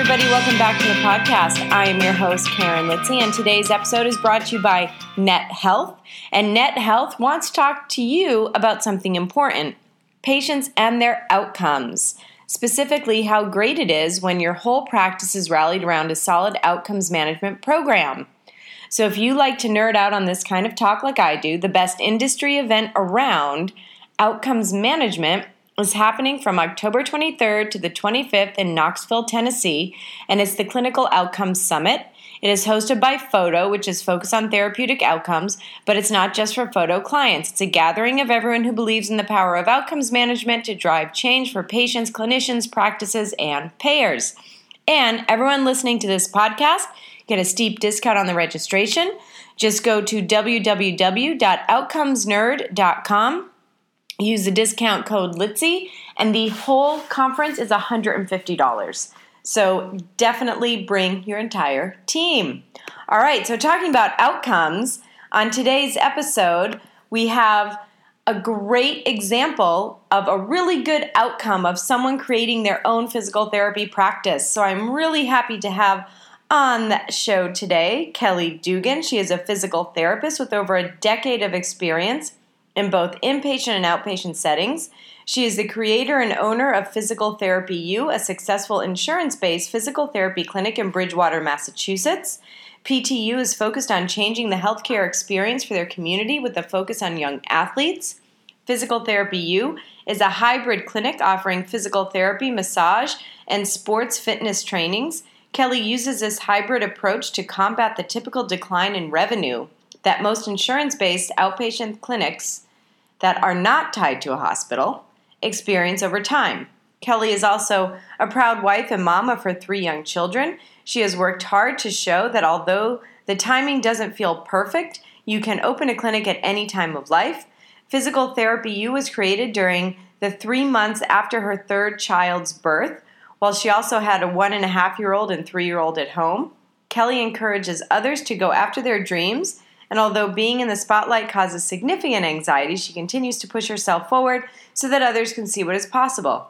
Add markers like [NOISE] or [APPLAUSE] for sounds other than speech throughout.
everybody. Welcome back to the podcast. I am your host, Karen Litzy, and today's episode is brought to you by Net Health. And Net Health wants to talk to you about something important patients and their outcomes. Specifically, how great it is when your whole practice is rallied around a solid outcomes management program. So, if you like to nerd out on this kind of talk like I do, the best industry event around outcomes management is happening from October 23rd to the 25th in Knoxville, Tennessee, and it's the Clinical Outcomes Summit. It is hosted by FOTO, which is focused on therapeutic outcomes, but it's not just for FOTO clients. It's a gathering of everyone who believes in the power of outcomes management to drive change for patients, clinicians, practices, and payers. And everyone listening to this podcast get a steep discount on the registration. Just go to www.outcomesnerd.com use the discount code LITZY, and the whole conference is $150. So definitely bring your entire team. All right, so talking about outcomes, on today's episode, we have a great example of a really good outcome of someone creating their own physical therapy practice. So I'm really happy to have on the show today Kelly Duggan. She is a physical therapist with over a decade of experience in both inpatient and outpatient settings. She is the creator and owner of Physical Therapy U, a successful insurance based physical therapy clinic in Bridgewater, Massachusetts. PTU is focused on changing the healthcare experience for their community with a focus on young athletes. Physical Therapy U is a hybrid clinic offering physical therapy, massage, and sports fitness trainings. Kelly uses this hybrid approach to combat the typical decline in revenue that most insurance based outpatient clinics that are not tied to a hospital experience over time. Kelly is also a proud wife and mom of her three young children. She has worked hard to show that although the timing doesn't feel perfect, you can open a clinic at any time of life. Physical Therapy U was created during the three months after her third child's birth, while she also had a one and a half year old and three year old at home. Kelly encourages others to go after their dreams and although being in the spotlight causes significant anxiety, she continues to push herself forward so that others can see what is possible.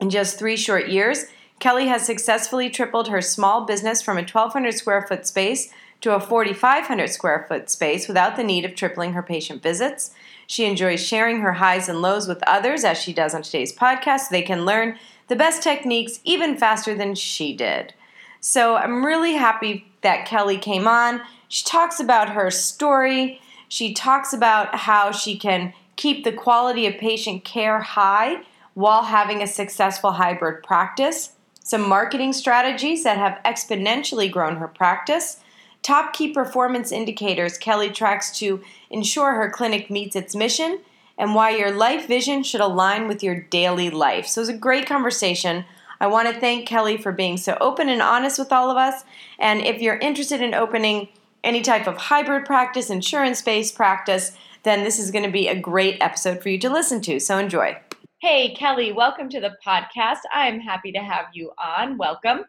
In just three short years, Kelly has successfully tripled her small business from a 1,200 square foot space to a 4,500 square foot space without the need of tripling her patient visits. She enjoys sharing her highs and lows with others, as she does on today's podcast, so they can learn the best techniques even faster than she did. So I'm really happy that Kelly came on. She talks about her story. She talks about how she can keep the quality of patient care high while having a successful hybrid practice. Some marketing strategies that have exponentially grown her practice. Top key performance indicators Kelly tracks to ensure her clinic meets its mission, and why your life vision should align with your daily life. So it was a great conversation. I want to thank Kelly for being so open and honest with all of us. And if you're interested in opening any type of hybrid practice, insurance based practice, then this is going to be a great episode for you to listen to. So enjoy. Hey, Kelly, welcome to the podcast. I'm happy to have you on. Welcome.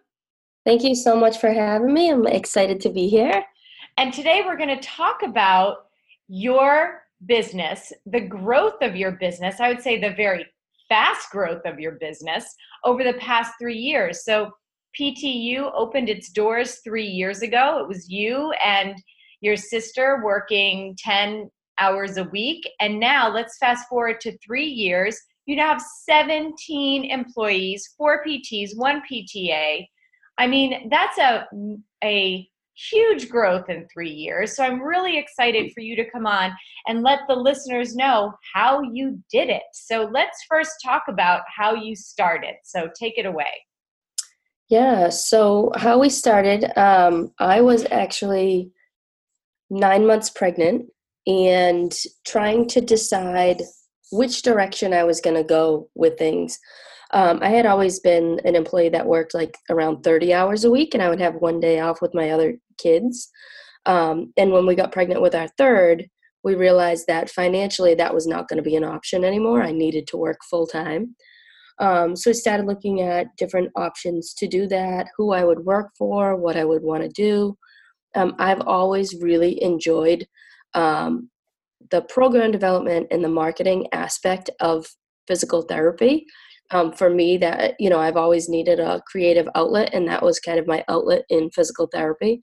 Thank you so much for having me. I'm excited to be here. And today we're going to talk about your business, the growth of your business. I would say the very fast growth of your business over the past three years. So, PTU opened its doors three years ago. It was you and your sister working 10 hours a week. And now let's fast forward to three years. You now have 17 employees, four PTs, one PTA. I mean, that's a, a huge growth in three years. So I'm really excited for you to come on and let the listeners know how you did it. So let's first talk about how you started. So take it away. Yeah, so how we started, um, I was actually nine months pregnant and trying to decide which direction I was going to go with things. um, I had always been an employee that worked like around 30 hours a week, and I would have one day off with my other kids. Um, and when we got pregnant with our third, we realized that financially that was not going to be an option anymore. I needed to work full time. Um, so I started looking at different options to do that, who I would work for, what I would want to do. Um, I've always really enjoyed um, the program development and the marketing aspect of physical therapy. Um, for me, that you know, I've always needed a creative outlet, and that was kind of my outlet in physical therapy.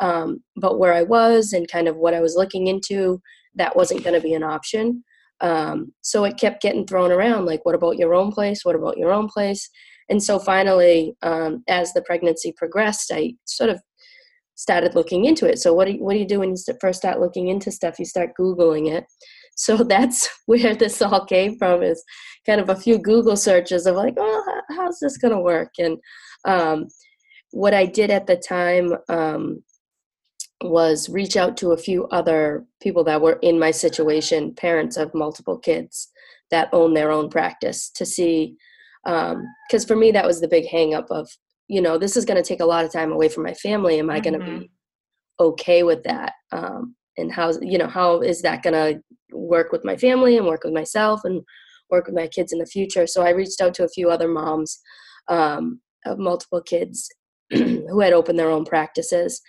Um, but where I was and kind of what I was looking into, that wasn't going to be an option. Um, so it kept getting thrown around like, what about your own place? What about your own place? And so finally, um, as the pregnancy progressed, I sort of started looking into it. So what do you, what do you do when you first start looking into stuff? You start Googling it. [LAUGHS] So that's [LAUGHS] where this all came from is kind of a few Google searches of like, oh, how's this going to work? And um, what I did at the time um, was reach out to a few other people that were in my situation, parents of multiple kids that own their own practice to see. Because um, for me, that was the big hangup of, you know, this is going to take a lot of time away from my family. Am I mm-hmm. going to be okay with that? Um, and how, you know, how is that going to work with my family and work with myself and work with my kids in the future? So I reached out to a few other moms um, of multiple kids [CLEARS THROAT] who had opened their own practices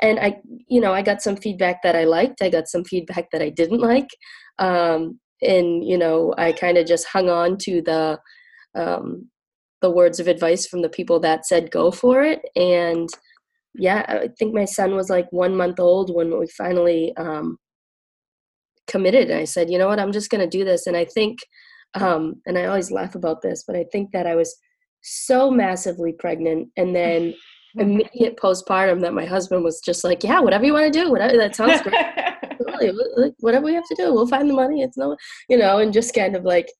and i you know i got some feedback that i liked. I got some feedback that i didn't like. Um, and you know i kind of just hung on to the um, the words of advice from the people that said go for it. And yeah i think my son was like one month old when we finally um, committed. And i said you know what? I'm just going to do this. And i think um, and i always laugh about this but i think that i was so massively pregnant and then immediate postpartum that my husband was just like, yeah, whatever you want to do, whatever that sounds great. [LAUGHS] whatever we have to do, we'll find the money. It's no, you know, and just kind of like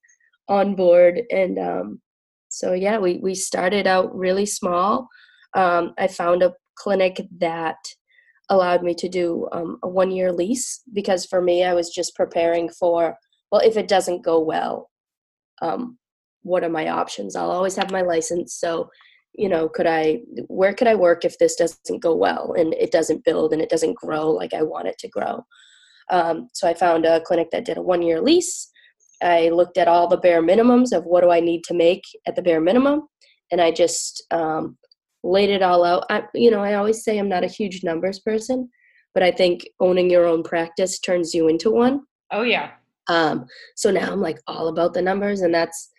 on board. And um, so yeah, we we started out really small. Um, I found a clinic that allowed me to do um, a one year lease because for me, I was just preparing for well, if it doesn't go well, um, what are my options? I'll always have my license, so you know could i where could i work if this doesn't go well and it doesn't build and it doesn't grow like i want it to grow? Um, so i found a clinic that did a one year lease. I looked at all the bare minimums of what do i need to make at the bare minimum and i just um, laid it all out. I, you know i always say i'm not a huge numbers person but i think owning your own practice turns you into one. Oh yeah. Um, so now i'm like all about the numbers and that's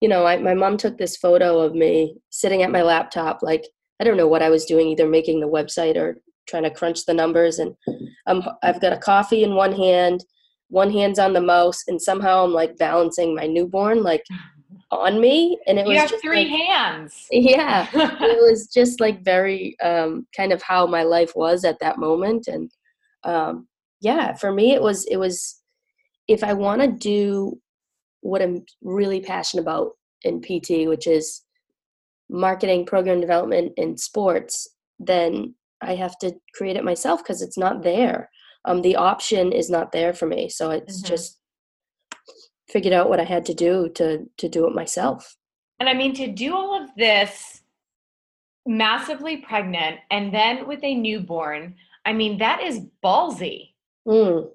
you know, I, my mom took this photo of me sitting at my laptop, like I don't know what I was doing, either making the website or trying to crunch the numbers. And um, I've got a coffee in one hand, one hand's on the mouse, and somehow I'm like balancing my newborn like on me. And it you was have just three like, hands. Yeah, [LAUGHS] it was just like very um, kind of how my life was at that moment. And um, yeah, for me, it was it was if I want to do what I'm really passionate about in PT, which is marketing, program development, in sports, then I have to create it myself because it's not there. Um, the option is not there for me, so it's mm-hmm. just figured out what I had to do to to do it myself. And I mean to do all of this massively pregnant and then with a newborn, I mean that is ballsy. Mm.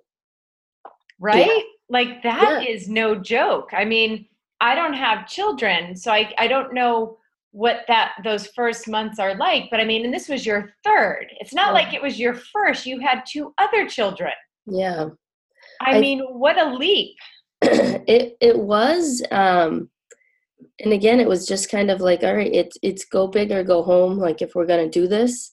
Right? Yeah. Like that yeah. is no joke. I mean, I don't have children, so I I don't know what that those first months are like, but I mean, and this was your third. It's not like it was your first. You had two other children. Yeah. I, I mean, what a leap. [CLEARS THROAT] it it was um and again it was just kind of like all right it's it's go big or go home like if we're to do this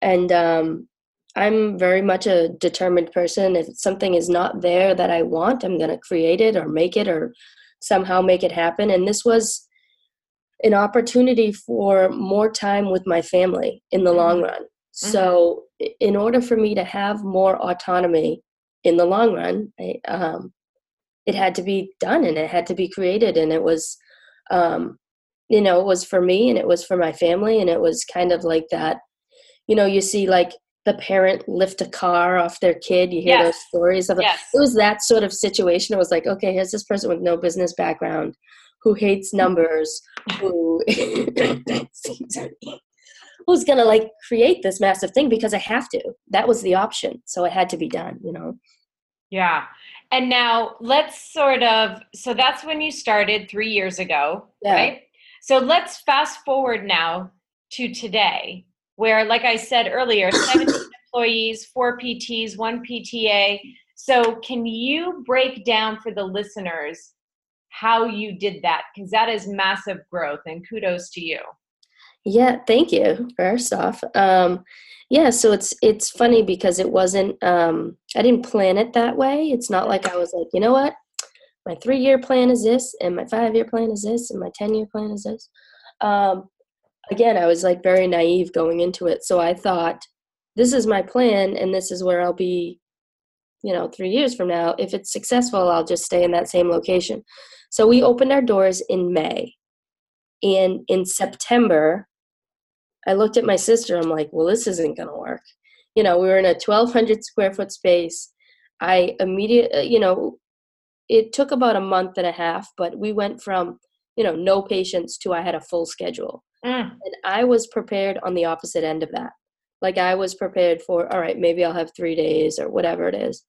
and um I'm very much a determined person. If something is not there that I want, I'm going to create it or make it or somehow make it happen. And this was an opportunity for more time with my family in the long mm-hmm. run. Mm-hmm. So, in order for me to have more autonomy in the long run, I, um, it had to be done and it had to be created. And it was, um, you know, it was for me and it was for my family. And it was kind of like that, you know, you see like the parent lift a car off their kid. You hear Yes. those stories of Yes. it was that sort of situation. It was like, okay, here's this person with no business background who hates numbers, who [COUGHS] who's gonna like create this massive thing because I have to. That was the option. So it had to be done, you know. Yeah. And now let's sort of, so that's when you started three years ago, Yeah. right? So let's fast forward now to today, where, like I said earlier, 17 [COUGHS] employees, four PTs, one PTA. So, can you break down for the listeners how you did that? Because that is massive growth, and kudos to you. Yeah, thank you. First off, um, yeah. So it's it's funny because it wasn't. Um, I didn't plan it that way. It's not like I was like, you know what, my three year plan is this, and my five year plan is this, and my ten year plan is this. Um, again, I was like very naive going into it. So I thought, this is my plan, and this is where I'll be. You know, three years from now, if it's successful, I'll just stay in that same location. So we opened our doors in May, and in September, I looked at my sister. I'm like, well, this isn't going to work. You know, we were in a 1,200 square foot space. I immediately, uh, you know, it took about a month and a half, but we went from, you know, no patients to I had a full schedule. Mm, And I was prepared on the opposite end of that. Like I was prepared for, all right, maybe I'll have three days or whatever it is.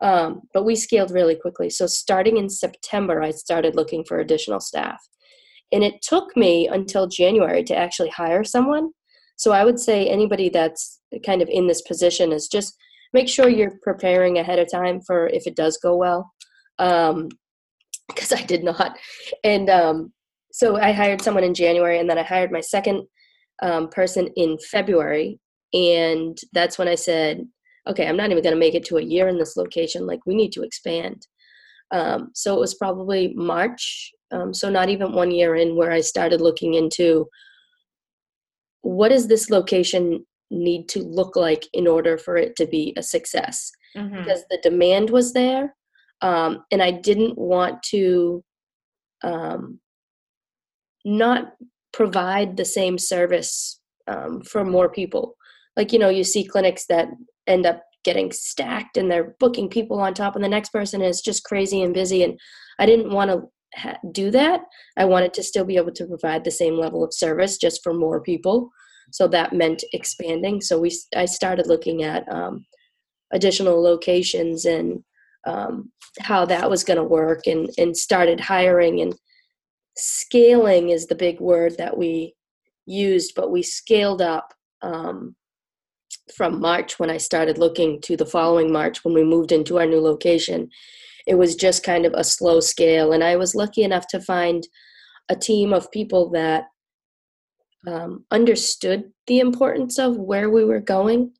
Um, but we scaled really quickly. So starting in September, I started looking for additional staff. And it took me until January to actually hire someone. So I would say anybody that's kind of in this position is just make sure you're preparing ahead of time for if it does go well. Um, [LAUGHS] because I did not. And um, so I hired someone in January, and then I hired my second um, person in February. And that's when I said, okay, I'm not even going to make it to a year in this location. Like, we need to expand. Um, so it was probably March, um, so not even one year in, where I started looking into what does this location need to look like in order for it to be a success mhm. because the demand was there um, and i didn't want to um, not provide the same service um, for more people. Like you know you see clinics that end up getting stacked and they're booking people on top and the next person is just crazy and busy. And i didn't want to ha- do that. I wanted to still be able to provide the same level of service just for more people. So that meant expanding. So we i started looking at um, additional locations and um, how that was going to work and, and started hiring. And scaling is the big word that we used but we scaled up um, from march when i started looking to the following march when we moved into our new location. It was just kind of a slow scale and i was lucky enough to find a team of people that um, understood the importance of where we were going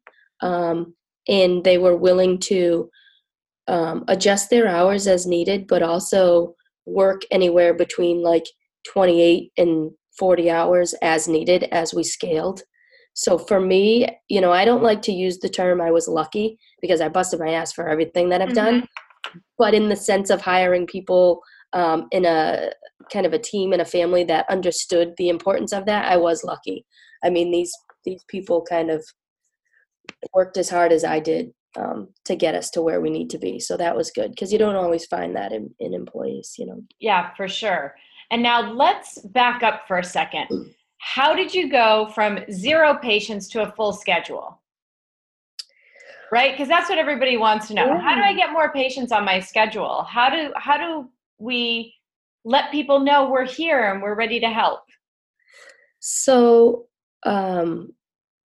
um, and they were willing to um, adjust their hours as needed but also work anywhere between like 28 and 40 hours as needed as we scaled. So for me you know i don't like to use the term i was lucky because i busted my ass for everything that i've done. But in the sense of hiring people um, in a kind of a team and a family that understood the importance of that i was lucky. I mean these these people kind of worked as hard as i did um, to get us to where we need to be so that was good because you don't always find that in, in employees you know Yeah, for sure. And now let's back up for a second. How did you go from zero patients to a full schedule? Right? Because that's what everybody wants to know. How do I get more patients on my schedule? How do how do we let people know we're here and we're ready to help? so um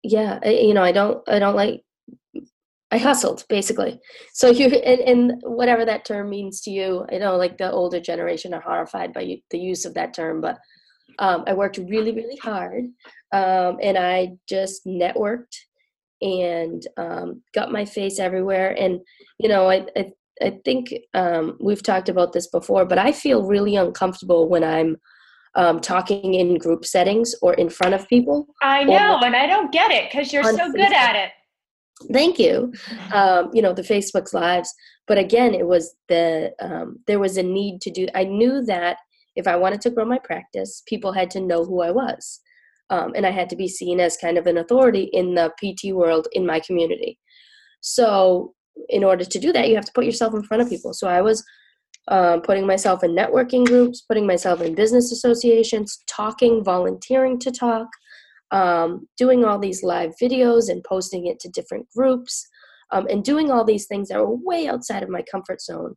yeah you know i don't i don't like i hustled basically so you and, and whatever that term means to you i know like the older generation are horrified by the use of that term but um, i worked really really hard um, and i just networked and um, got my face everywhere and you know i, I I think um, we've talked about this before, but I feel really uncomfortable when I'm um, talking in group settings or in front of people. I know, and I don't get it because you're so good at it. Thank you. Um, you know, the Facebook's lives. But again, it was the, um, there was a need to do, I knew that if I wanted to grow my practice, people had to know who I was. um, and I had to be seen as kind of an authority in the PT world in my community. So, in order to do that, you have to put yourself in front of people. So, I was um, putting myself in networking groups, putting myself in business associations, talking, volunteering to talk, um, doing all these live videos and posting it to different groups, um, and doing all these things that were way outside of my comfort zone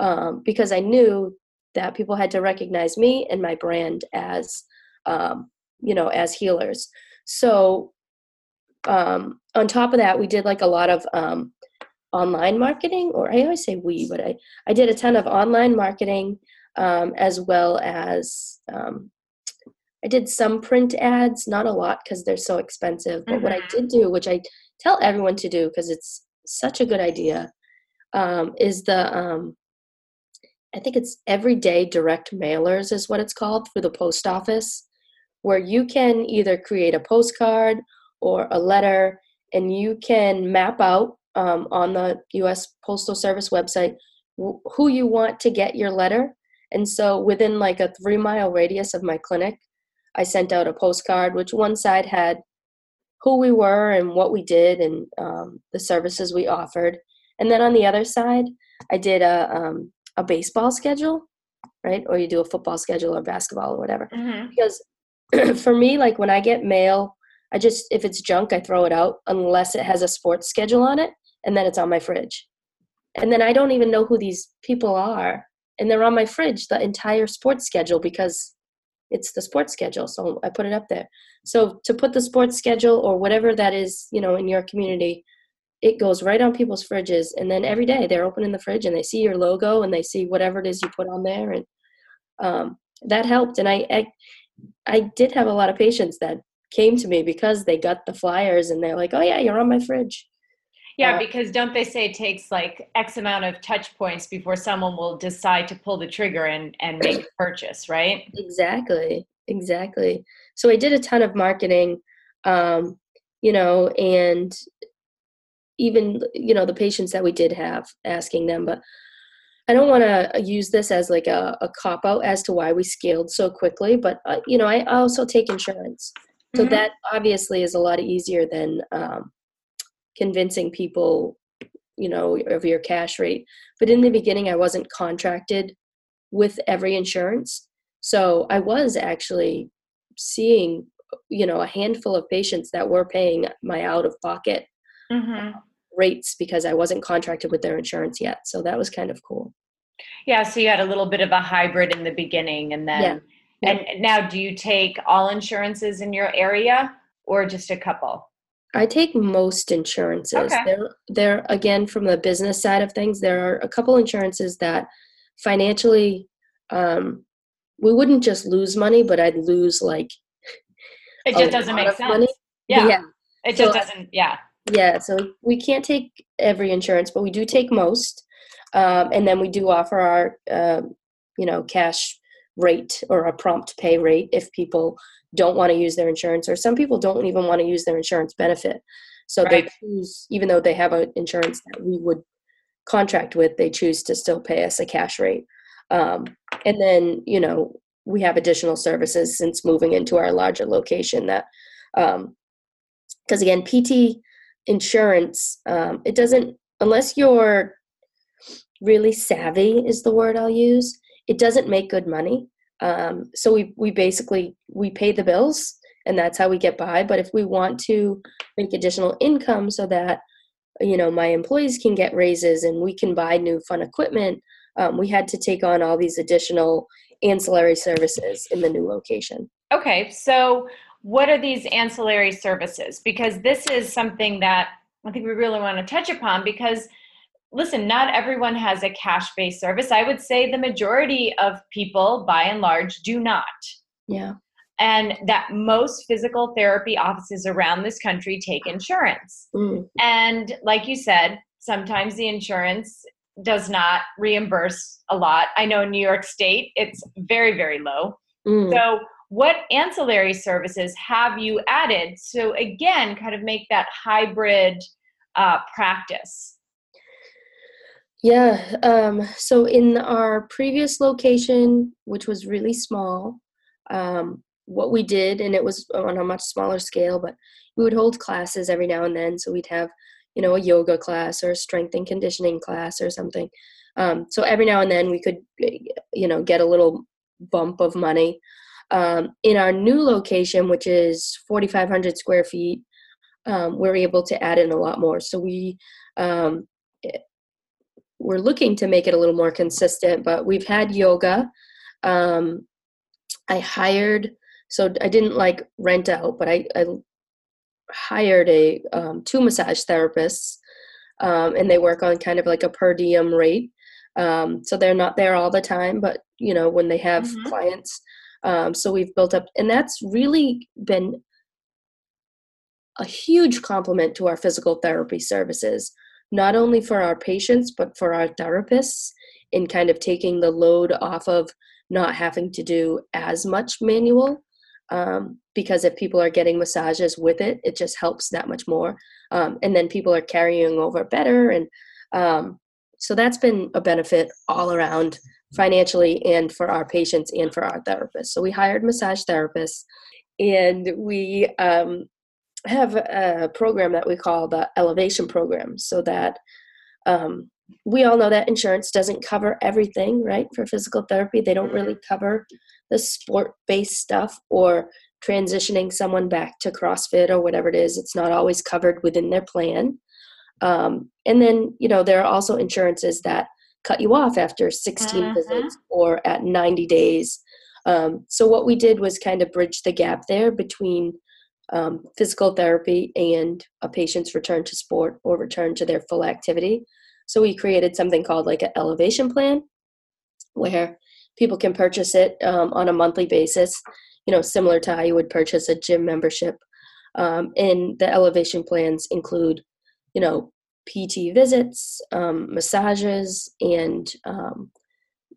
um, because I knew that people had to recognize me and my brand as, um, you know, as healers. So, um, on top of that, we did like a lot of online marketing or i always say we but i i did a ton of online marketing um, as well as um, i did some print ads not a lot because they're so expensive but mm-hmm. what i mm-hmm. did do which i tell everyone to do because it's such a good idea um, is the um, i think it's every door direct mailers is what it's called through the post office where you can either create a postcard or a letter and you can map out um, on the U.S. Postal Service website who you want to get your letter. And so within like a three mile radius of my clinic, I sent out a postcard, which one side had who we were and what we did and um, the services we offered. And then on the other side, I did a, um, a baseball schedule, right? Or you do a football schedule or basketball or whatever. Mm-hmm. Because [CLEARS THROAT] for me, like when I get mail, I just, if it's junk, I throw it out unless it has a sports schedule on it and then it's on my fridge. And then I don't even know who these people are. And they're on my fridge, the entire sports schedule, because it's the sports schedule. So I put it up there. So to put the sports schedule or whatever that is, you know, in your community, it goes right on people's fridges. And then every day they're opening the fridge and they see your logo and they see whatever it is you put on there. And um, that helped. And I, I, I did have a lot of patients that came to me because they got the flyers and they're like, oh yeah, you're on my fridge. Yeah, uh, because don't they say it takes like X amount of touch points before someone will decide to pull the trigger and, and make a purchase, right? Exactly. Exactly. So I did a ton of marketing, um, you know, and even, you know, the patients that we did have asking them, but I don't want to use this as like a, a cop out as to why we scaled so quickly, but, uh, you know, I also take insurance. So mm-hmm. that obviously is a lot easier than, um, convincing people you know of your cash rate. But in the beginning i wasn't contracted with every insurance. So i was actually seeing you know a handful of patients that were paying my out of pocket mm-hmm. rates because i wasn't contracted with their insurance yet. So that was kind of cool. Yeah so you had a little bit of a hybrid in the beginning and then yeah. and now do you take all insurances in your area or just a couple I take most insurances. Okay. There, there again from the business side of things, there are a couple insurances that financially, um, we wouldn't just lose money, but I'd lose like. It just doesn't make sense. Money. Yeah. yeah. It just so, doesn't. Yeah. Yeah. So we can't take every insurance, but we do take most, um, and then we do offer our, uh, you know, cash rate or a prompt pay rate if people don't want to use their insurance or some people don't even want to use their insurance benefit so right. they choose even though they have an insurance that we would contract with they choose to still pay us a cash rate um, and then you know we have additional services since moving into our larger location that because um, again pt insurance um, it doesn't unless you're really savvy is the word i'll use it doesn't make good money. Um, so we we basically we pay the bills and that's how we get by. But if we want to make additional income so that you know my employees can get raises and we can buy new fun equipment um, we had to take on all these additional ancillary services in the new location. Okay so what are these ancillary services? Because this is something that i think we really want to touch upon because listen, not everyone has a cash based service. I would say the majority of people, by and large, do not. Yeah. And that most physical therapy offices around this country take insurance. Mm. And like you said, sometimes the insurance does not reimburse a lot. I know in New York State, it's very, very low. Mm. So, what ancillary services have you added? So, again, kind of make that hybrid uh, practice. Yeah. Um, so in our previous location, which was really small, um, what we did, and it was on a much smaller scale, but we would hold classes every now and then. So we'd have, you know, a yoga class or a strength and conditioning class or something. Um, so every now and then we could, you know, get a little bump of money. Um, in our new location, which is 4,500 square feet, um, we're able to add in a lot more. So we um, eh, we're looking to make it a little more consistent, but we've had yoga. Um, I hired, so I didn't like rent out, but I, I hired a um, two massage therapists, um, and they work on kind of like a per diem rate. Um, so they're not there all the time, but you know when they have mm-hmm. clients. Um, so we've built up, and that's really been a huge compliment to our physical therapy services, not only for our patients, but for our therapists in kind of taking the load off of not having to do as much manual. Um, because if people are getting massages with it, it just helps that much more. Um, and then people are carrying over better. And um, so that's been a benefit all around financially and for our patients and for our therapists. So we hired massage therapists and we um, have a program that we call the elevation program so that um, we all know that insurance doesn't cover everything right for physical therapy. They don't really cover the sport based stuff or transitioning someone back to crossfit or whatever it is. It's not always covered within their plan. Um, and then you know there are also insurances that cut you off after 16 uh-huh. visits or at 90 days. Um, so what we did was kind of bridge the gap there between um, physical therapy and a patient's return to sport or return to their full activity. So we created something called like an elevation plan where people can purchase it um, on a monthly basis, you know, similar to how you would purchase a gym membership. Um, and the elevation plans include, you know, PT visits, um, massages, and um,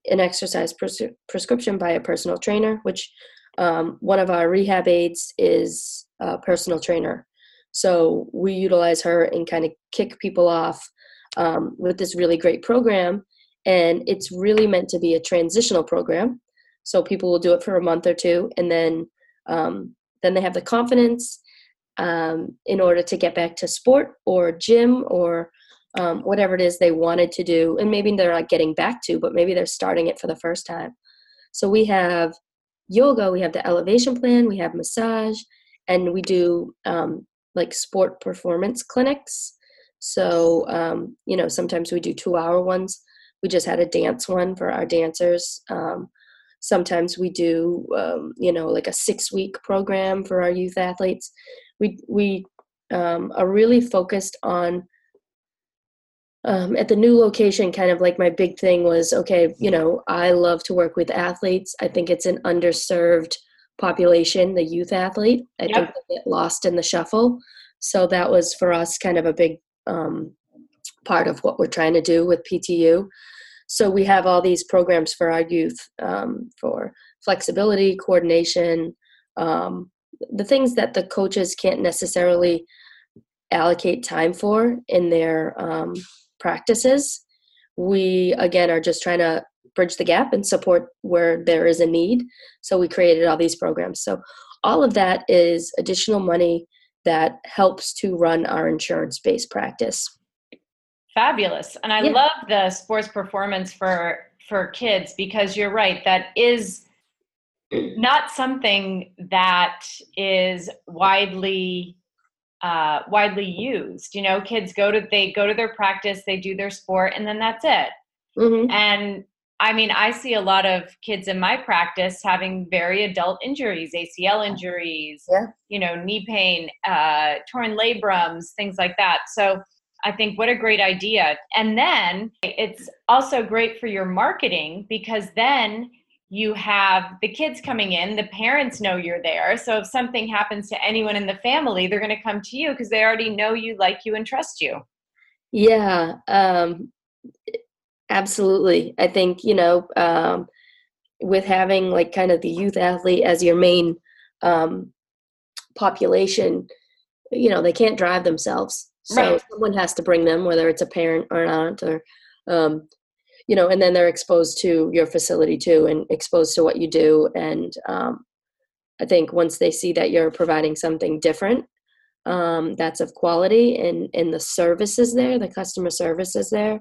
an exercise pres- prescription by a personal trainer, which um, one of our rehab aides is a personal trainer. So we utilize her and kind of kick people off um, with this really great program. And it's really meant to be a transitional program. So people will do it for a month or two, and then um, then they have the confidence um, in order to get back to sport or gym or um, whatever it is they wanted to do. And maybe they're not getting back to, but maybe they're starting it for the first time. So we have yoga, we have the elevation plan, we have massage, and we do um, like sport performance clinics. So, um, you know, sometimes we do two hour ones. We just had a dance one for our dancers. Um, sometimes we do, um, you know, like a six week program for our youth athletes. We, we um, are really focused on um, at the new location, kind of like my big thing was okay, you know, I love to work with athletes. I think it's an underserved population, the youth athlete. I yep. think they get lost in the shuffle. So that was for us kind of a big um, part of what we're trying to do with PTU. So we have all these programs for our youth um, for flexibility, coordination, um, the things that the coaches can't necessarily allocate time for in their um, practices. We, again, are just trying to bridge the gap and support where there is a need. So we created all these programs. So all of that is additional money that helps to run our insurance based practice. Fabulous. And I yeah. love the sports performance for for kids because you're right that is [CLEARS THROAT] not something that is widely uh, widely used. You know, kids go to they go to their practice, they do their sport, and then that's it. Mm-hmm. And I mean, I see a lot of kids in my practice having very adult injuries, ACL injuries, yeah. you know, knee pain, uh, torn labrums, things like that. So I think what a great idea. And then it's also great for your marketing because then you have the kids coming in, the parents know you're there. So if something happens to anyone in the family, they're going to come to you because they already know you, like you, and trust you. Yeah, um, absolutely. I think, you know, um, with having like kind of the youth athlete as your main um, population, you know, they can't drive themselves. So right. someone has to bring them, whether it's a parent or an aunt or um, you know, and then they're exposed to your facility too, and exposed to what you do, and um, I think once they see that you're providing something different, um, that's of quality and, and the service is there, the customer service is there,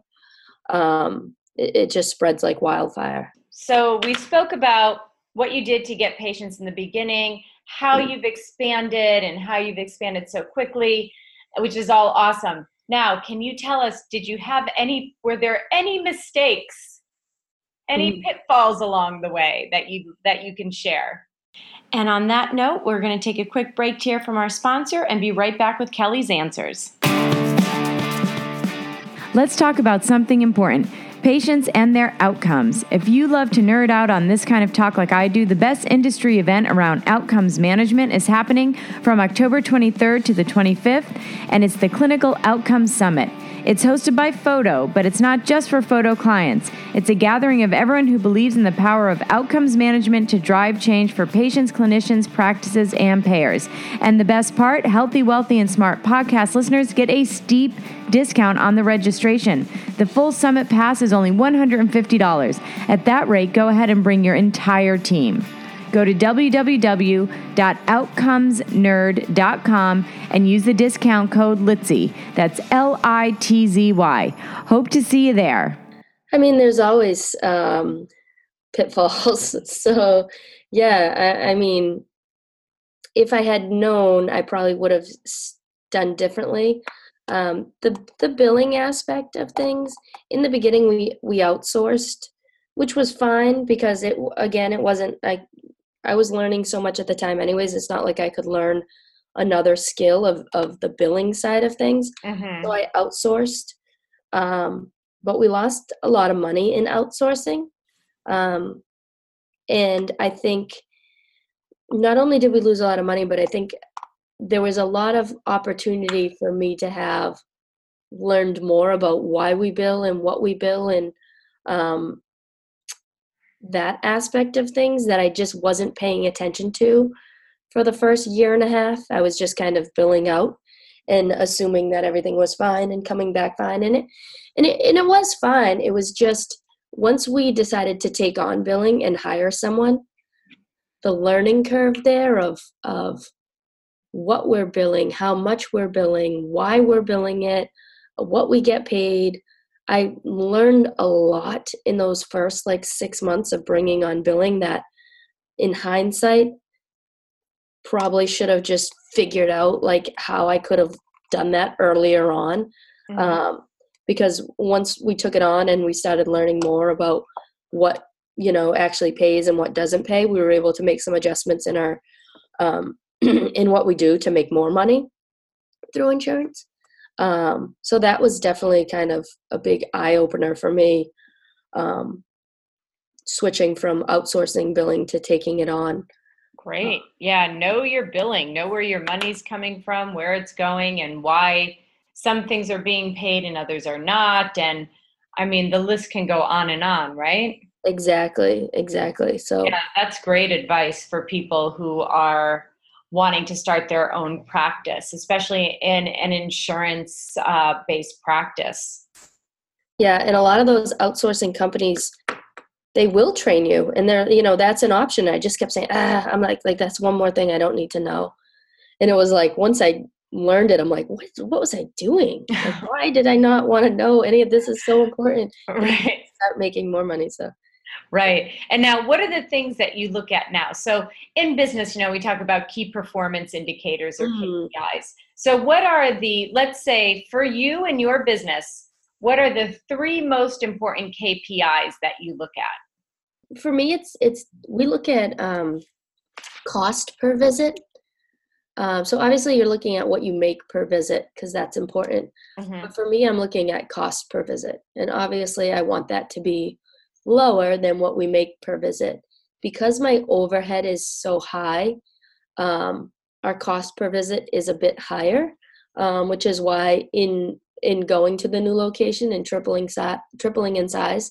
um, it, it just spreads like wildfire. So we spoke about what you did to get patients in the beginning, how Mm. you've expanded and how you've expanded so quickly, which is all awesome. Now, can you tell us did you have any were there any mistakes? Any Mm. pitfalls along the way that you that you can share? And on that note, we're going to take a quick break here from our sponsor and be right back with Kelly's answers. Let's talk about something important patients and their outcomes. If you love to nerd out on this kind of talk like I do, the best industry event around outcomes management is happening from October 23rd to the 25th, and it's the Clinical Outcomes Summit. It's hosted by FOTO, but it's not just for FOTO clients. It's a gathering of everyone who believes in the power of outcomes management to drive change for patients, clinicians, practices, and payers. And the best part Healthy, Wealthy, and Smart podcast listeners get a steep discount on the registration. The full summit pass is only $150. At that rate, go ahead and bring your entire team. Go to www.outcomesnerd.com and use the discount code LITZY. That's L I T Z Y. Hope to see you there. I mean, there's always um, pitfalls. [LAUGHS] so, yeah, I, I mean, if I had known, I probably would have done differently. Um, the the billing aspect of things in the beginning, we we outsourced, which was fine because it again it wasn't like I was learning so much at the time. Anyways, it's not like I could learn another skill of of the billing side of things Mm-hmm. so I outsourced. Um, but we lost a lot of money in outsourcing. Um, and I think not only did we lose a lot of money, but I think there was a lot of opportunity for me to have learned more about why we bill and what we bill and um, that aspect of things that I just wasn't paying attention to for the first year and a half. I was just kind of billing out and assuming that everything was fine and coming back fine and it and it, and it was fine it was just once we decided to take on billing and hire someone the learning curve there of of what we're billing how much we're billing why we're billing it what we get paid i learned a lot in those first like 6 months of bringing on billing that in hindsight probably should have just figured out like how I could have done that earlier on. Mm-hmm. Um, because once we took it on and we started learning more about what you know actually pays and what doesn't pay, we were able to make some adjustments in our um, [CLEARS THROAT] in what we do to make more money through insurance. Um, so that was definitely kind of a big eye opener for me. Um, switching from outsourcing billing to taking it on. Great. Yeah, know your billing, know where your money's coming from, where it's going, and why some things are being paid and others are not. And I mean, the list can go on and on, right? Exactly, exactly. So Yeah, that's great advice for people who are wanting to start their own practice, especially in an insurance uh, based practice. Yeah, and a lot of those outsourcing companies, they will train you, and they're you know that's an option. I just kept saying, ah, I'm like like that's one more thing I don't need to know, and it was like once I learned it, I'm like, what what was I doing? Like, [LAUGHS] why did I not want to know any of this is so important? Right. Start making more money. So Right. And now, what are the things that you look at now? So, in business, you know, we talk about key performance indicators or Mhm. KPIs. So, what are the, let's say, for you and your business, what are the three most important KPIs that you look at? for me, it's it's we look at um, cost per visit. Um, so obviously, you're looking at what you make per visit because that's important. Mhm. But for me, I'm looking at cost per visit. And obviously, I want that to be lower than what we make per visit. Because my overhead is so high, um, our cost per visit is a bit higher, um, which is why in in going to the new location and tripling si- tripling in size,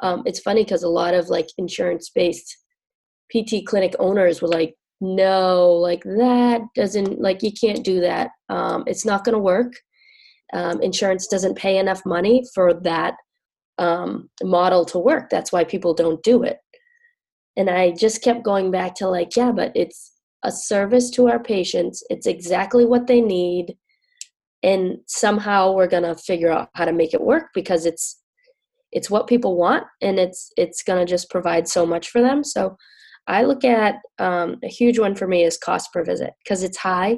um, it's funny because a lot of like insurance based PT clinic owners were like, no, like that doesn't like you can't do that. Um, it's not going to work um, insurance doesn't pay enough money for that um, model to work. That's why people don't do it. And I just kept going back to like, yeah, but it's a service to our patients. It's exactly what they need. And somehow we're to figure out how to make it work because it's it's what people want and it's it's to just provide so much for them. So I look at um, a huge one for me is cost per visit because it's high,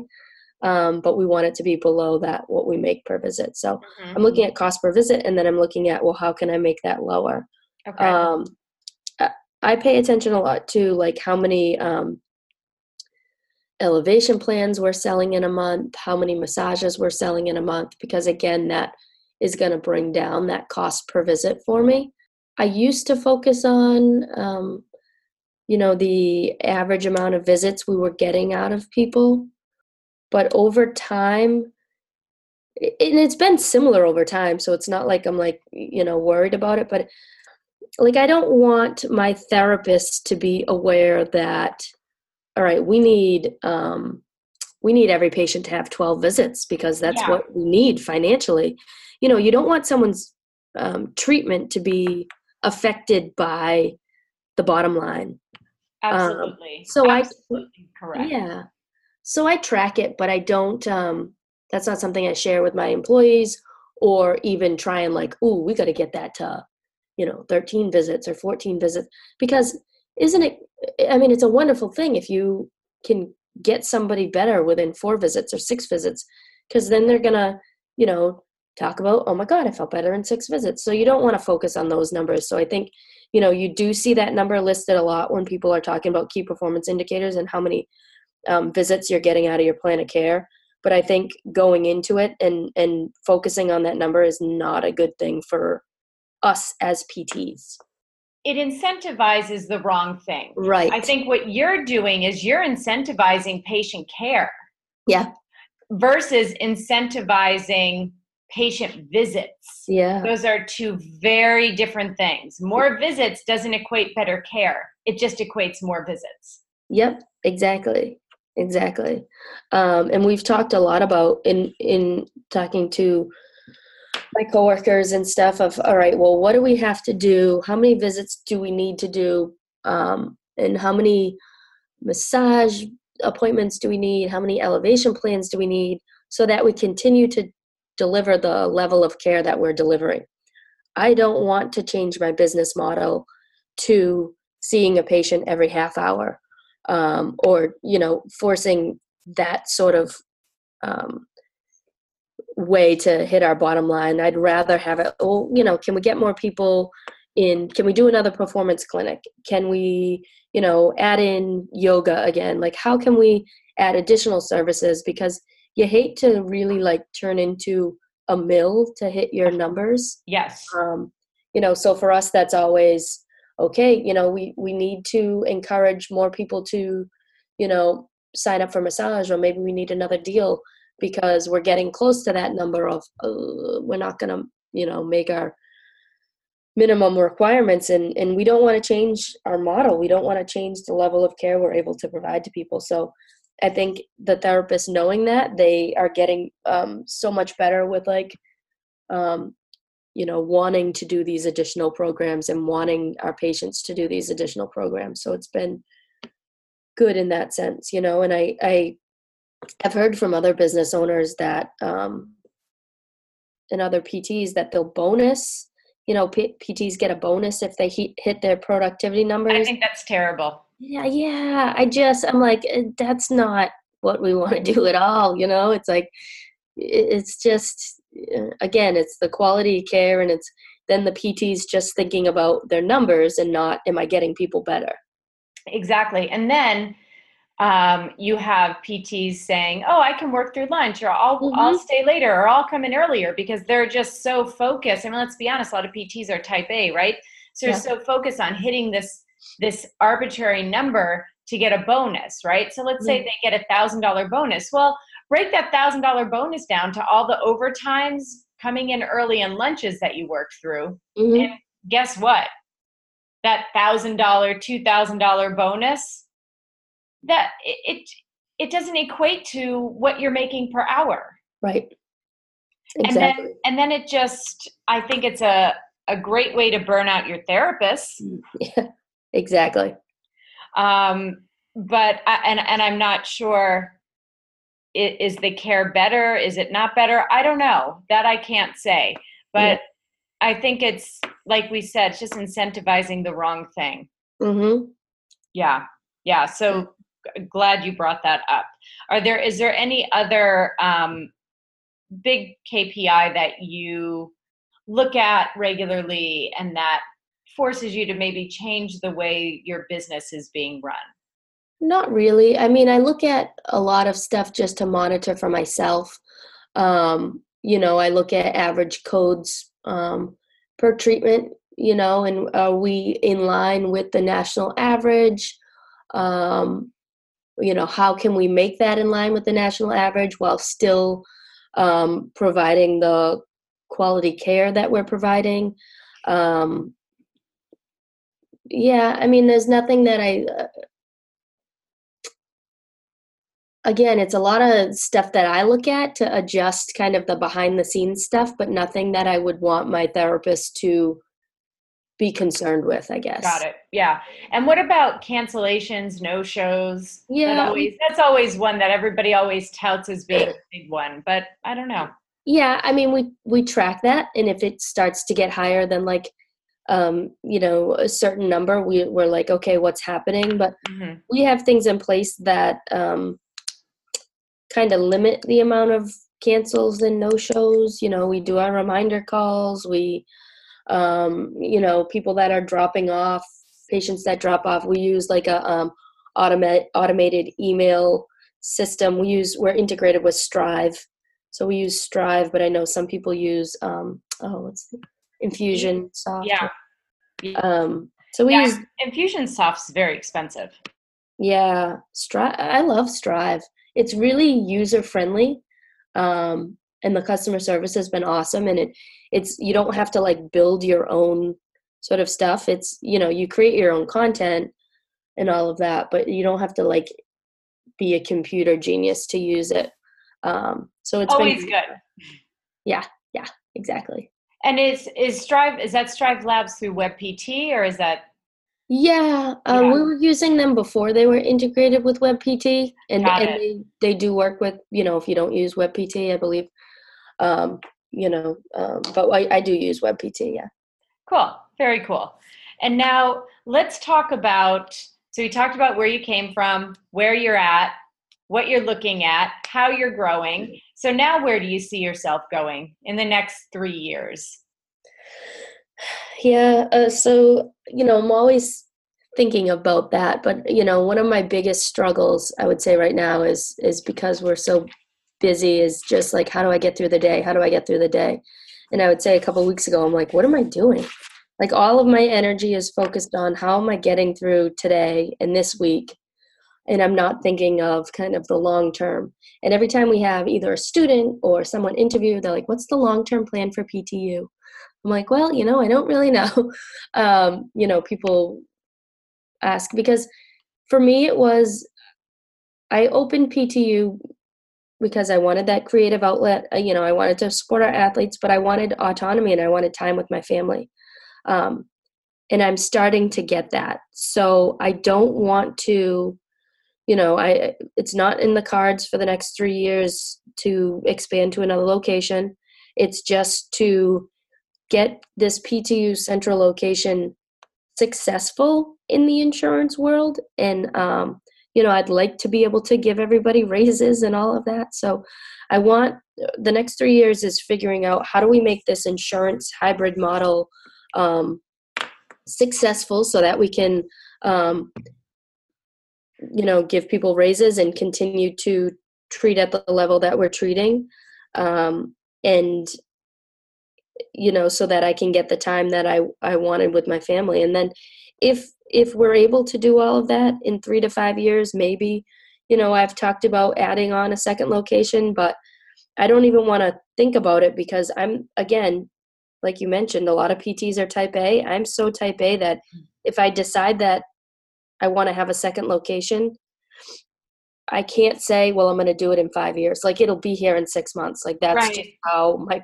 um, but we want it to be below that what we make per visit. So mm-hmm. I'm looking at cost per visit, and then I'm looking at well, how can I make that lower? Okay. Um, I pay attention a lot to like how many um, elevation plans we're selling in a month, how many massages we're selling in a month, because again, that is going to bring down that cost per visit for me. I used to focus on, um, you know, the average amount of visits we were getting out of people, but over time, and it's been similar over time, so it's not like I'm like, you know, worried about it, but like I don't want my therapist to be aware that all right, we need um we need every patient to have 12 visits because that's yeah. what we need financially. You know, you don't want someone's um, treatment to be affected by the bottom line. Um, Absolutely. Um, so Absolutely I correct. Yeah. So I track it, but I don't um that's not something I share with my employees or even try and like, oh, we got to get that to you know 13 visits or 14 visits because isn't it i mean it's a wonderful thing if you can get somebody better within four visits or six visits because then they're gonna you know talk about oh my god i felt better in six visits. So you don't want to focus on those numbers. So i think you know you do see that number listed a lot when people are talking about key performance indicators and how many um, visits you're getting out of your plan of care but i think going into it and and focusing on that number is not a good thing for us as PTs. It incentivizes the wrong thing. Right. I think what you're doing is you're incentivizing patient care. Yeah. Versus incentivizing patient visits. Yeah. Those are two very different things. More visits doesn't equate better care. It just equates more visits. Yep, exactly. Exactly. Um, and we've talked a lot about in in talking to my coworkers and stuff of all right well what do we have to do? How many visits do we need to do? Um, and how many massage appointments do we need? How many elevation plans do we need? So that we continue to deliver the level of care that we're delivering. I don't want to change my business model to seeing a patient every half hour um, or you know forcing that sort of um, way to hit our bottom line. I'd rather have it, oh, you know, can we get more people in? Can we do another performance clinic? Can we, you know, add in yoga again? Like, how can we add additional services? Because you hate to really like turn into a mill to hit your numbers. Yes. Um, you know, so for us, that's always okay. You know, we we need to encourage more people to, you know, sign up for massage, or maybe we need another deal because we're getting close to that number of uh, we're not to you know make our minimum requirements and and we don't want to change our model we don't want to change the level of care we're able to provide to people so i think the therapists knowing that they are getting um, so much better with like um, you know wanting to do these additional programs and wanting our patients to do these additional programs so it's been good in that sense you know and i i I've heard from other business owners that um, and other PTs that they'll bonus. You know, P- PTs get a bonus if they he- hit their productivity numbers. I think that's terrible. Yeah, yeah. I just I'm like eh, that's not what we want to [LAUGHS] do at all. You know, it's like it's just again, it's the quality care, and it's then the PTs just thinking about their numbers and not am I getting people better. Exactly, and then um, you have PTs saying, "Oh, I can work through lunch, or I'll mm-hmm. I'll stay later, or I'll come in earlier," because they're just so focused. I mean, let's be honest, a lot of PTs are Type A, right? So yeah. they're so focused on hitting this this arbitrary number to get a bonus, right? So let's say they get a thousand dollar bonus. Well, break that thousand dollar bonus down to all the overtimes, coming in early, and lunches that you worked through. Mm-hmm. And guess what? That thousand dollar, two thousand dollar bonus that it it doesn't equate to what you're making per hour right exactly. and then and then it just i think it's a a great way to burn out your therapist [LAUGHS] yeah exactly um but I, and and I'm not sure is, the care better? Is it not better? I don't know. That i can't say. But yeah. i think it's like we said it's just incentivizing the wrong thing. Mm-hmm. yeah. Yeah. So glad you brought that up. Are there is there any other um, big kpi that you look at regularly and that forces you to maybe change the way your business is being run not really. I mean, I look at a lot of stuff just to monitor for myself. Um, you know, I look at average codes um, per treatment, you know, and are we in line with the national average? Um, you know, how can we make that in line with the national average while still um, providing the quality care that we're providing? Um, yeah, I mean, there's nothing that I uh, again, it's a lot of stuff that I look at to adjust kind of the behind the scenes stuff, but nothing that I would want my therapist to be concerned with, I guess. Got it. Yeah. And what about cancellations, no shows? Yeah. That always, that's always one that everybody always touts as being a big one, but I don't know. Yeah, I mean we we track that and if it starts to get higher than like um, you know, a certain number, we we're like, okay, what's happening? But mm-hmm. we have things in place that um kind of limit the amount of cancels and no shows. You know, we do our reminder calls. We, um, you know, people that are dropping off, patients that drop off. We use like a um, automated automated email system. We use we're integrated with Strive, so we use Strive. But I know some people use um, oh, what's the, Infusionsoft. Yeah. Um, so we yeah, use Infusionsoft's very expensive. Yeah, Strive. I love Strive it's really user friendly um, and the customer service has been awesome and it it's you don't have to like build your own sort of stuff. It's you know you create your own content and all of that but you don't have to like be a computer genius to use it. Um, so it's always been, good. Yeah yeah exactly. And is is strive is that strive labs through webpt or is that yeah, uh, yeah, we were using them before they were integrated with WebPT, and, and they, they do work with you know if you don't use WebPT, I believe, um, you know, um, but I, I do use WebPT. Yeah. Cool. Very cool. And now let's talk about. So we talked about where you came from, where you're at, what you're looking at, how you're growing. So now, where do you see yourself going in the next three years? Yeah, uh, so you know, I'm always thinking about that, but you know, one of my biggest struggles I would say right now is is because we're so busy is just like how do I get through the day? How do I get through the day? And I would say a couple weeks ago I'm like, what am I doing? Like all of my energy is focused on how am I getting through today and this week and I'm not thinking of kind of the long term. And every time we have either a student or someone interview, they're like, "What's the long term plan for PTU?" I'm like, well, you know, I don't really know. [LAUGHS] Um, you know, people ask because for me it was I opened PTU because I wanted that creative outlet. Uh, you know, I wanted to support our athletes, but I wanted autonomy and I wanted time with my family. Um, and I'm starting to get that. So I don't want to, you know, I it's not in the cards for the next three years to expand to another location. It's just to get this PTU central location successful in the insurance world. And, um, you know, I'd like to be able to give everybody raises and all of that. So I want the next three years is figuring out how do we make this insurance hybrid model um, successful so that we can, um, you know, give people raises and continue to treat at the level that we're treating. Um, and you know so that i can get the time that i i wanted with my family and then if if we're able to do all of that in 3 to 5 years maybe you know i've talked about adding on a second location but i don't even want to think about it because i'm again like you mentioned a lot of pts are type a i'm so type a that if i decide that i want to have a second location I can't say, well, I'm going to do it in five years. Like it'll be here in six months. Like that's right. just how my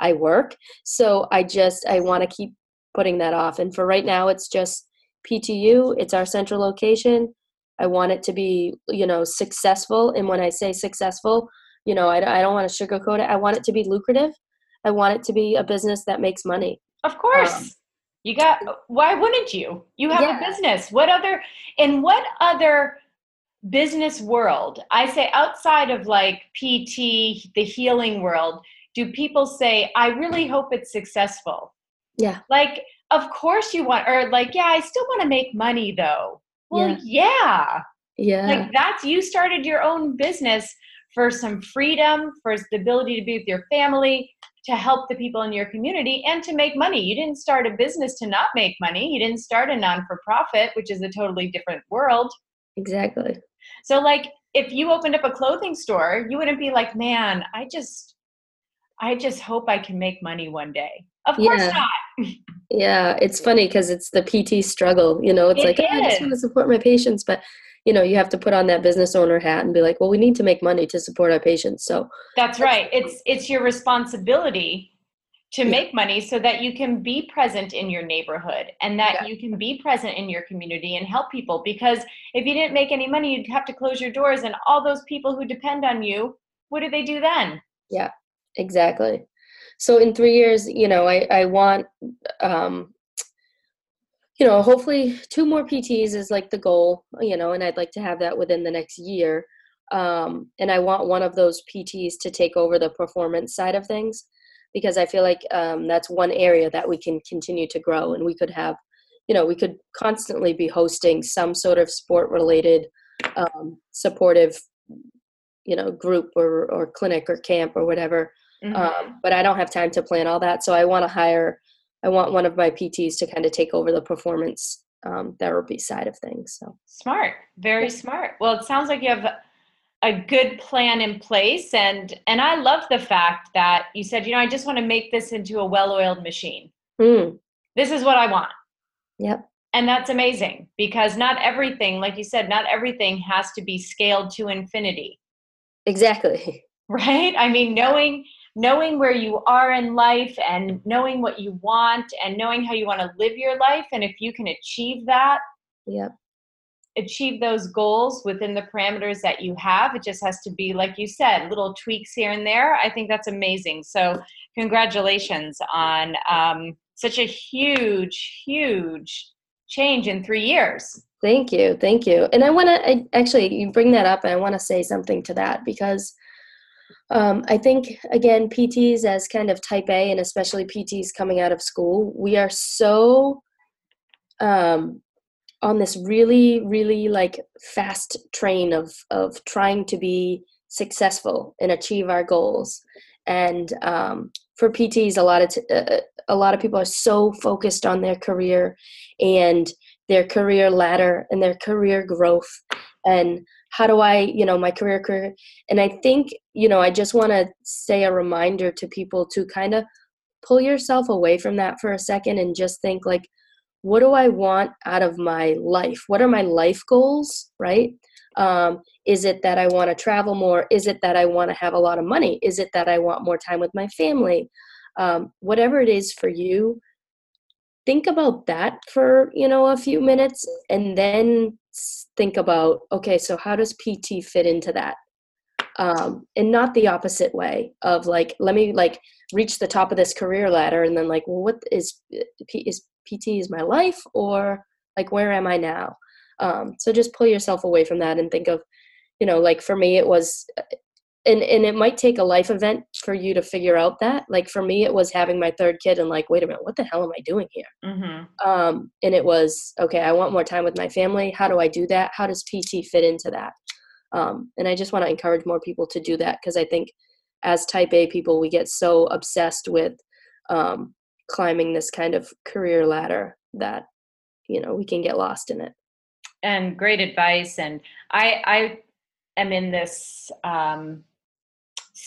I work. So I just I want to keep putting that off. And for right now, it's just PTU. It's our central location. I want it to be, you know, successful. And when I say successful, you know, I, I don't want to sugarcoat it. I want it to be lucrative. I want it to be a business that makes money. Of course. Um, you got, why wouldn't you? You have yeah. a business. What other, in what other business world, I say outside of like PT, the healing world, do people say, I really hope it's successful? Yeah. Like, of course you want, or like, yeah, I still want to make money though. Well, yeah. yeah. Like that's, you started your own business for some freedom, for the ability to be with your family, to help the people in your community, and to make money. You didn't start a business to not make money. You didn't start a non for profit, which is a totally different world. Exactly. So, like, if you opened up a clothing store, you wouldn't be like, man, I just, I just hope I can make money one day. Of course yeah. not. yeah, it's funny because it's the PT struggle. You know, it's it like oh, I just want to support my patients, but you know, you have to put on that business owner hat and be like, well, we need to make money to support our patients. So that's right. It's it's your responsibility to yeah. make money so that you can be present in your neighborhood and that yeah. you can be present in your community and help people because if you didn't make any money you'd have to close your doors and all those people who depend on you what do they do then yeah exactly. So in three years you know i, I want um, you know hopefully two more pts is like the goal you know and i'd like to have that within the next year. Um, and i want one of those pts to take over the performance side of things because i feel like um, that's one area that we can continue to grow and we could have you know we could constantly be hosting some sort of sport related um, supportive you know group or, or clinic or camp or whatever mm-hmm. um, but I don't have time to plan all that. So I want to hire, I want one of my PTs to kind of take over the performance um, therapy side of things. So smart, very yeah. smart. Well, it sounds like you have a good plan in place, and and I love the fact that you said, you know, I just want to make this into a well-oiled machine. Mm. This is what I want. Yep. And that's amazing because not everything, like you said, not everything has to be scaled to infinity. Exactly. [LAUGHS] Right? I mean, knowing knowing where you are in life and knowing what you want and knowing how you want to live your life and if you can achieve that yep. achieve those goals within the parameters that you have. It just has to be like you said little tweaks here and there. I think that's amazing. So congratulations on um, such a huge huge change in three years. Thank you. Thank you. And i want to actually you bring that up and i want to say something to that because um, I think, again, PTs as kind of type A and especially PTs coming out of school, we are so um, on this really, really like fast train of, of trying to be successful and achieve our goals. And um, for PTs, a lot of t- uh, a lot of people are so focused on their career and their career ladder and their career growth and how do i you know my career career and i think you know i just want to say a reminder to people to kind of pull yourself away from that for a second and just think like what do i want out of my life? What are my life goals right? Um, is it that i want to travel more? Is it that i want to have a lot of money? Is it that i want more time with my family? Um, whatever it is for you think about that for you know a few minutes and then think about okay so how does pt fit into that? Um, and not the opposite way of like let me like reach the top of this career ladder and then like well what is is pt is my life or like where am i now? Um, so just pull yourself away from that and think of you know like for me it was and and it might take a life event for you to figure out that. Like for me it was having my third kid and like wait a minute what the hell am i doing here? Mm-hmm. um, and it was okay i want more time with my family. How do i do that? How does pt fit into that? Um, and i just want to encourage more people to do that because i think as type a people we get so obsessed with um, climbing this kind of career ladder that you know we can get lost in it. And great advice and i i am in this um,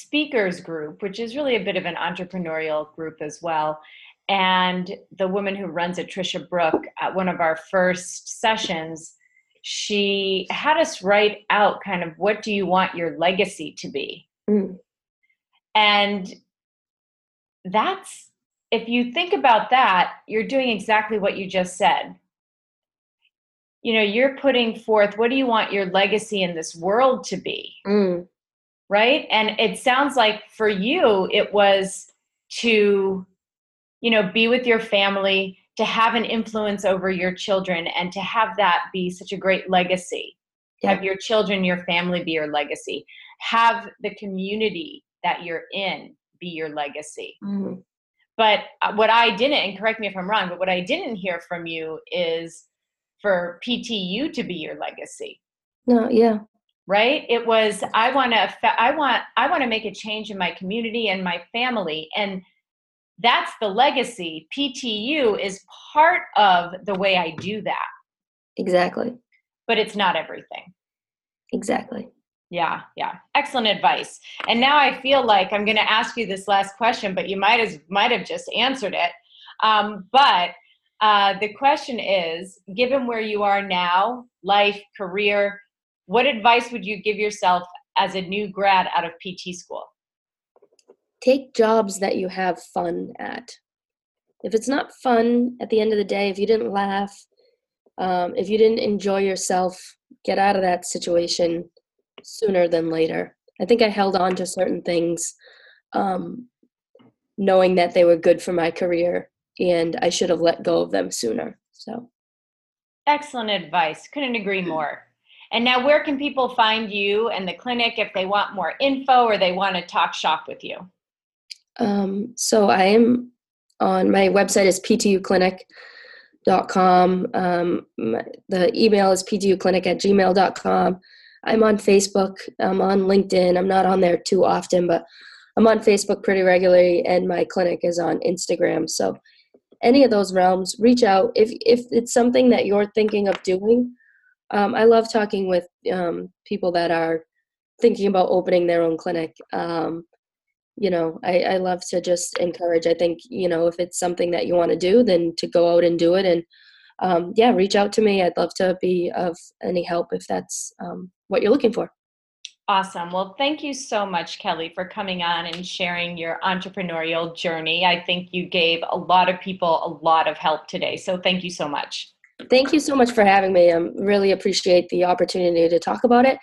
speakers group, which is really a bit of an entrepreneurial group as well. And the woman who runs it, Tricia Brouk, at one of our first sessions, she had us write out kind of what do you want your legacy to be? Mm. And that's, if you think about that, you're doing exactly what you just said. you know, you're putting forth what do you want your legacy in this world to be? Mm. Right? And it sounds like for you it was to you know, be with your family, to have an influence over your children and to have that be such a great legacy. Yeah. Have your children, your family be your legacy. Have the community that you're in be your legacy. Mm. But uh, what I didn't, and correct me if I'm wrong, but what I didn't hear from you is for PTU to be your legacy, No, yeah. Right? It was I want to, I want, I want to make a change in my community and my family, and that's the legacy. PTU is part of the way I do that, Exactly. but it's not everything. Exactly. Yeah, yeah. Excellent advice. And now I feel like I'm going to ask you this last question, but you might as might have just answered it. Um, but uh, the question is, given where you are now, life, career, what advice would you give yourself as a new grad out of PT school? Take jobs that you have fun at. If it's not fun at the end of the day, if you didn't laugh, um, if you didn't enjoy yourself, get out of that situation sooner than later. I think I held on to certain things um, knowing that they were good for my career and I should have let go of them sooner. So, Excellent advice. Couldn't agree more. And now, where can people find you and the clinic if they want more info or they want to talk shop with you? um, so I am on my website is ptuclinic.com. Um, the email is ptuclinic at gmail.com. I'm on Facebook. I'm on LinkedIn. I'm not on there too often, but I'm on Facebook pretty regularly, and my clinic is on Instagram. So, any of those realms, reach out if if it's something that you're thinking of doing. Um, I love talking with um, people that are thinking about opening their own clinic. Um, you know, I, I love to just encourage. I think you know if it's something that you want to do, then to go out and do it, and um, yeah, reach out to me. I'd love to be of any help if that's um, what you're looking for. Awesome. Well, thank you so much, Kelly, for coming on and sharing your entrepreneurial journey. I think you gave a lot of people a lot of help today. So thank you so much. Thank you so much for having me. I really appreciate the opportunity to talk about it,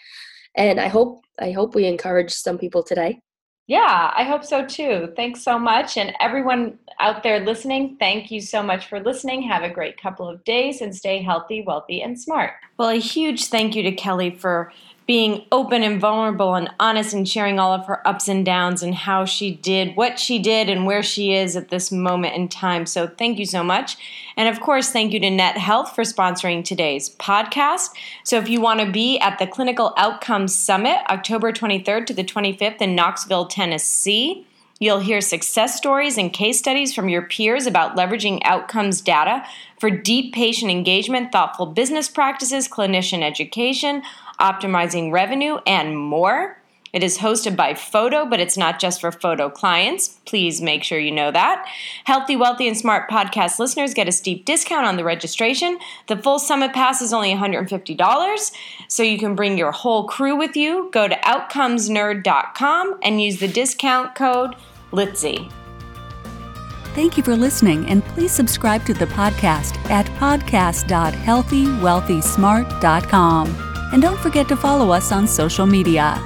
and I hope I hope we encourage some people today. Yeah, I hope so too. Thanks so much. And everyone out there listening, thank you so much for listening. Have a great couple of days and stay healthy, wealthy, and smart. Well, a huge thank you to Kelly for being open and vulnerable and honest and sharing all of her ups and downs and how she did what she did and where she is at this moment in time. So, thank you so much. And of course, thank you to Net Health for sponsoring today's podcast. So, if you want to be at the Clinical Outcomes Summit, October 23rd to the 25th in Knoxville, Tennessee, You'll hear success stories and case studies from your peers about leveraging outcomes data for deep patient engagement, thoughtful business practices, clinician education, optimizing revenue, and more. It is hosted by FOTO, but it's not just for FOTO clients. Please make sure you know that. Healthy, Wealthy, and Smart podcast listeners get a steep discount on the registration. The full summit pass is only $150, so you can bring your whole crew with you. Go to outcomesnerd.com and use the discount code LITZY. Thank you for listening, and please subscribe to the podcast at podcast.healthywealthysmart.com. And don't forget to follow us on social media.